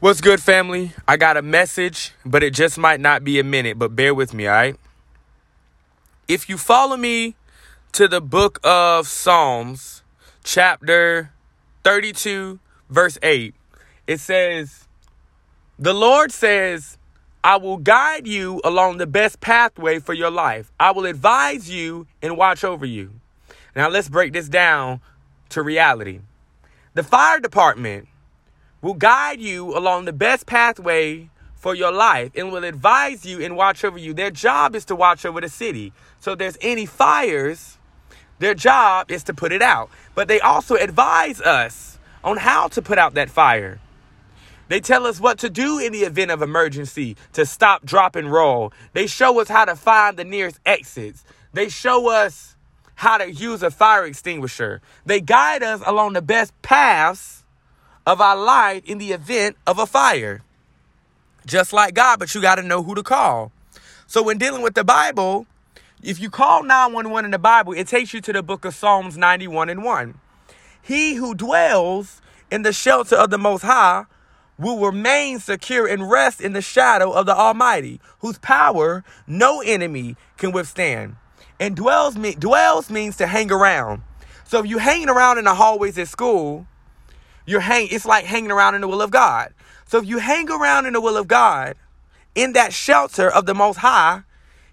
What's good, family? I got a message, but it just might not be a minute, but bear with me, all right? If you follow me to the book of Psalms, chapter 32, verse 8, it says, The Lord says, I will guide you along the best pathway for your life. I will advise you and watch over you. Now, let's break this down to reality. The fire department will guide you along the best pathway for your life and will advise you and watch over you. Their job is to watch over the city. So if there's any fires, their job is to put it out. But they also advise us on how to put out that fire. They tell us what to do in the event of emergency to stop, drop, and roll. They show us how to find the nearest exits. They show us how to use a fire extinguisher. They guide us along the best paths of our life in the event of a fire. Just like God, but you got to know who to call. So when dealing with the Bible, if you call 911 in the Bible, it takes you to the book of Psalms 91 and 1. He who dwells in the shelter of the Most High will remain secure and rest in the shadow of the Almighty, whose power no enemy can withstand. And dwells, dwells means to hang around. So if you're hanging around in the hallways at school, you're hang it's like hanging around in the will of God. So if you hang around in the will of God, in that shelter of the most high,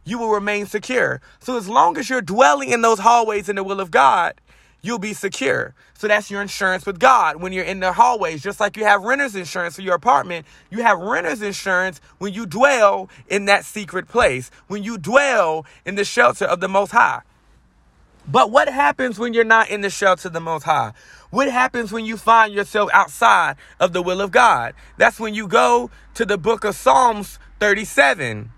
you will remain secure. So as long as you're dwelling in those hallways in the will of God, you'll be secure. So that's your insurance with God when you're in the hallways. Just like you have renter's insurance for your apartment, you have renter's insurance when you dwell in that secret place, when you dwell in the shelter of the Most High. But what happens when you're not in the shelter of the Most High? What happens when you find yourself outside of the will of God? That's when you go to the book of Psalms 37.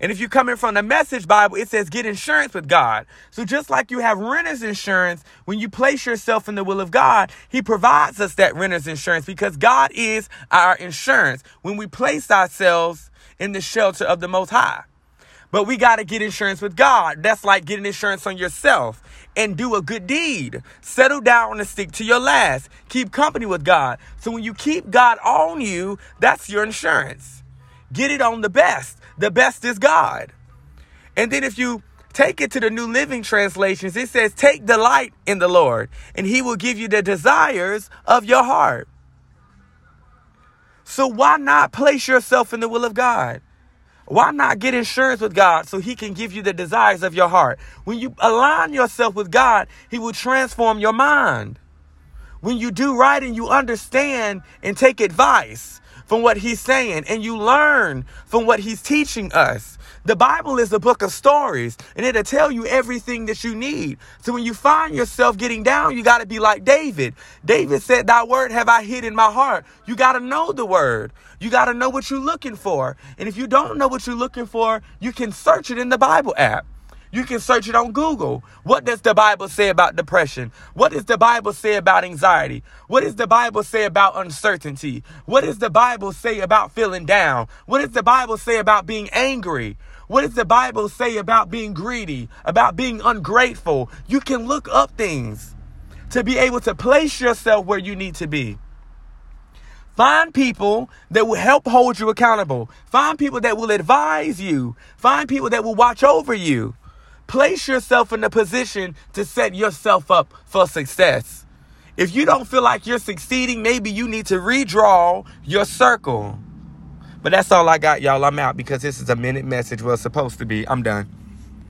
And if you're coming from the message Bible, it says get insurance with God. So just like you have renter's insurance, when you place yourself in the will of God, He provides us that renter's insurance because God is our insurance when we place ourselves in the shelter of the Most High. But we got to get insurance with God. That's like getting insurance on yourself and do a good deed. Settle down and stick to your last. Keep company with God. So when you keep God on you, that's your insurance. Get it on the best. The best is God. And then if you take it to the New Living Translations, it says, Take delight in the Lord, and He will give you the desires of your heart. So why not place yourself in the will of God? Why not get insurance with God so He can give you the desires of your heart? When you align yourself with God, He will transform your mind. When you do right and you understand and take advice from what He's saying and you learn from what He's teaching us, the Bible is a book of stories and it'll tell you everything that you need. So when you find yourself getting down, you got to be like David. David said, Thy word have I hid in my heart. You got to know the word. You got to know what you're looking for. And if you don't know what you're looking for, you can search it in the Bible app. You can search it on Google. What does the Bible say about depression? What does the Bible say about anxiety? What does the Bible say about uncertainty? What does the Bible say about feeling down? What does the Bible say about being angry? What does the Bible say about being greedy, about being ungrateful? You can look up things to be able to place yourself where you need to be. Find people that will help hold you accountable. Find people that will advise you. Find people that will watch over you. Place yourself in a position to set yourself up for success. If you don't feel like you're succeeding, maybe you need to redraw your circle. But that's all I got, y'all. I'm out because this is a minute message. Well, supposed to be. I'm done.